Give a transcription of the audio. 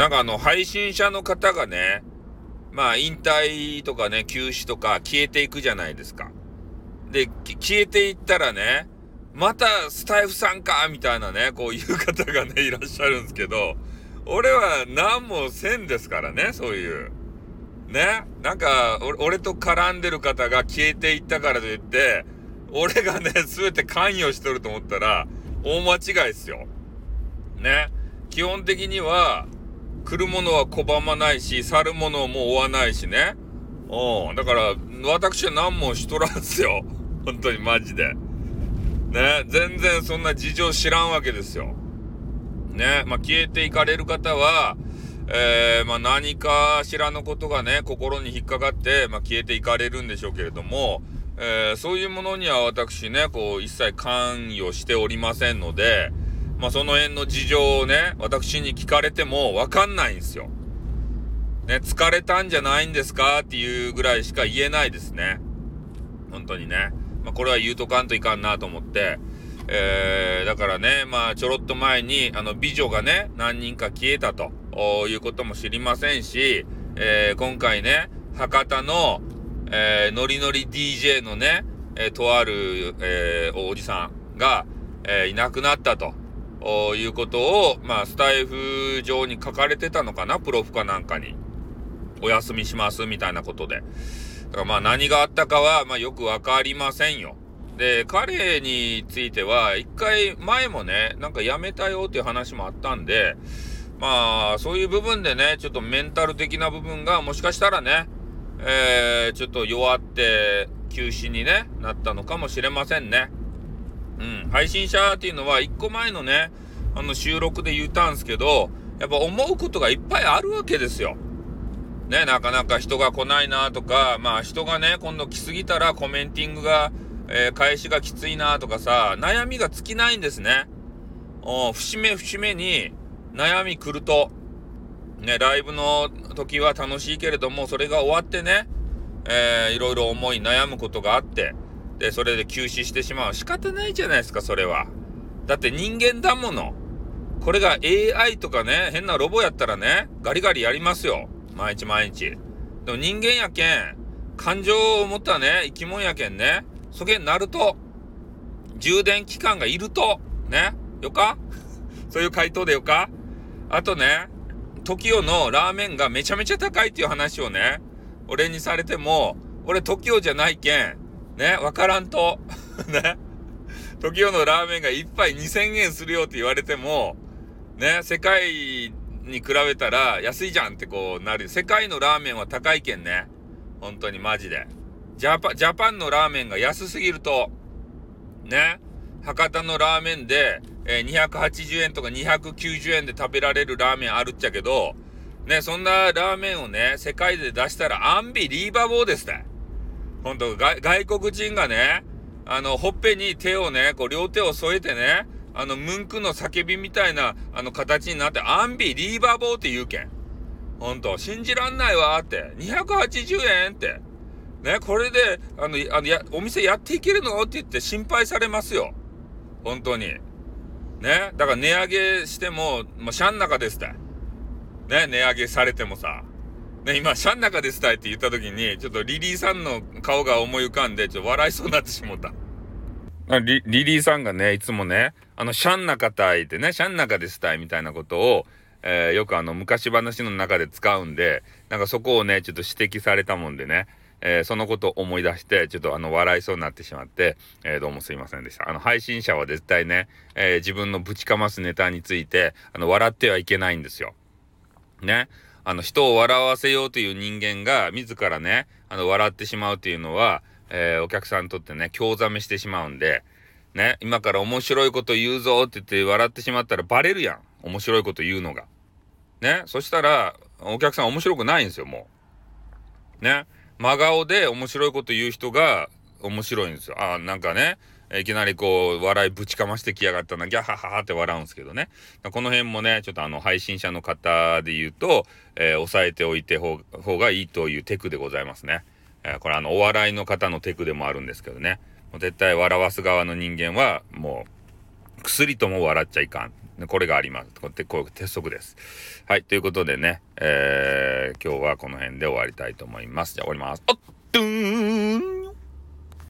なんかあの、配信者の方がね、まあ、引退とかね、休止とか消えていくじゃないですか。で、消えていったらね、またスタイフさんかみたいなね、こういう方がね、いらっしゃるんですけど、俺は何もせんですからね、そういう。ね。なんか、俺と絡んでる方が消えていったからといって、俺がね、全て関与しとると思ったら、大間違いっすよ。ね。基本的には、来るものは拒まないし、去るものも追わないしね。うん。だから、私は何もしとらんすよ。本当にマジで。ね。全然そんな事情知らんわけですよ。ね。まあ、消えていかれる方は、えー、まあ、何かしらのことがね、心に引っかかって、まあ、消えていかれるんでしょうけれども、えー、そういうものには私ね、こう、一切関与しておりませんので、まあ、その辺の事情をね、私に聞かれてもわかんないんですよ。ね、疲れたんじゃないんですか？っていうぐらいしか言えないですね。本当にね。まあ、これは言うとかんといかんなと思って、えー、だからね、まあ、ちょろっと前に、あの、美女がね、何人か消えたということも知りませんし、えー、今回ね、博多の、えー、ノリノリ DJ のね、えー、とある、えー、おじさんが、え、いなくなったと。いうことを、まあ、スタイフ上に書かれてたのかな？プロフかなんかに。お休みしますみたいなことで。だからまあ何があったかは、まあよくわかりませんよ。で、彼については、一回前もね、なんか辞めたよっていう話もあったんで、まあ、そういう部分でね、ちょっとメンタル的な部分がもしかしたらね、えー、ちょっと弱って休止にね、なったのかもしれませんね。うん、配信者っていうのは1個前のね、あの収録で言ったんすけど、やっぱ思うことがいっぱいあるわけですよ。ね、なかなか人が来ないなとか、まあ人がね、今度来すぎたらコメンティングが、えー、返しがきついなとかさ、悩みが尽きないんですね。お節目節目に悩み来ると、ね、ライブの時は楽しいけれども、それが終わってね、えー、いろいろ思い悩むことがあって、で、それで休止してしまう。仕方ないじゃないですか、それは。だって人間だもの。これが AI とかね、変なロボやったらね、ガリガリやりますよ。毎日毎日。でも人間やけん、感情を持ったね、生き物やけんね、そげんなると、充電期間がいると、ね、よか？そういう回答でよか？あとね、TOKIO のラーメンがめちゃめちゃ高いっていう話をね、俺にされても、俺 TOKIO じゃないけん、ね、わからんと。ね。TOKIO のラーメンが1杯2000円するよって言われても、ね、世界に比べたら安いじゃんってこうなる。世界のラーメンは高いけんね。本当にマジで。ジャパ、ジャパンのラーメンが安すぎると、ね、博多のラーメンで、えー、280円とか290円で食べられるラーメンあるっちゃけど、ね、そんなラーメンをね、世界で出したらアンビリーバボーですね。本当外国人がね、あの、ほっぺに手をね、こう、両手を添えてね、あの、ムンクの叫びみたいな、あの、形になって、アンビリーバボーって言うけん。ほんと、信じらんないわって。280円って。ね、これで、あの、あのや、お店やっていけるの？って言って心配されますよ。本当に。ね、だから値上げしても、まあ、シャン中ですって。ね、値上げされてもさ。ね、今、シャン中ですたいって言った時に、ちょっとリリーさんの顔が思い浮かんで、ちょっと笑いそうになってしもた。リリーさんがね、いつもね、あの、シャン中たいってね、シャン中ですたいみたいなことを、えー、よくあの、昔話の中で使うんで、なんかそこをね、ちょっと指摘されたもんでね、えー、そのことを思い出して、ちょっとあの、笑いそうになってしまって、えー、どうもすいませんでした。あの、配信者は絶対ね、え自分のぶちかますネタについて、あの、笑ってはいけないんですよ。ね。あの、人を笑わせようという人間が、自らね、あの、笑ってしまうっていうのは、えー、お客さんにとってね、興ざめしてしまうんで、ね、今から面白いこと言うぞって言って笑ってしまったらバレるやん。面白いこと言うのが。ね、そしたら、お客さん面白くないんですよ、もう。ね、真顔で面白いこと言う人が面白いんですよ。あ、なんかね、いきなりこう、笑いぶちかましてきやがったな、ギャハハハって笑うんですけどね。この辺もね、ちょっとあの、配信者の方で言うと、えー、抑えておいて方がいいというテクでございますね。えー、これあの、お笑いの方のテクでもあるんですけどね。もう絶対笑わす側の人間は、もう、薬とも笑っちゃいかん。これがあります。これこれ鉄則です。はい。ということでね、えー、今日はこの辺で終わりたいと思います。じゃあ終わります。おっ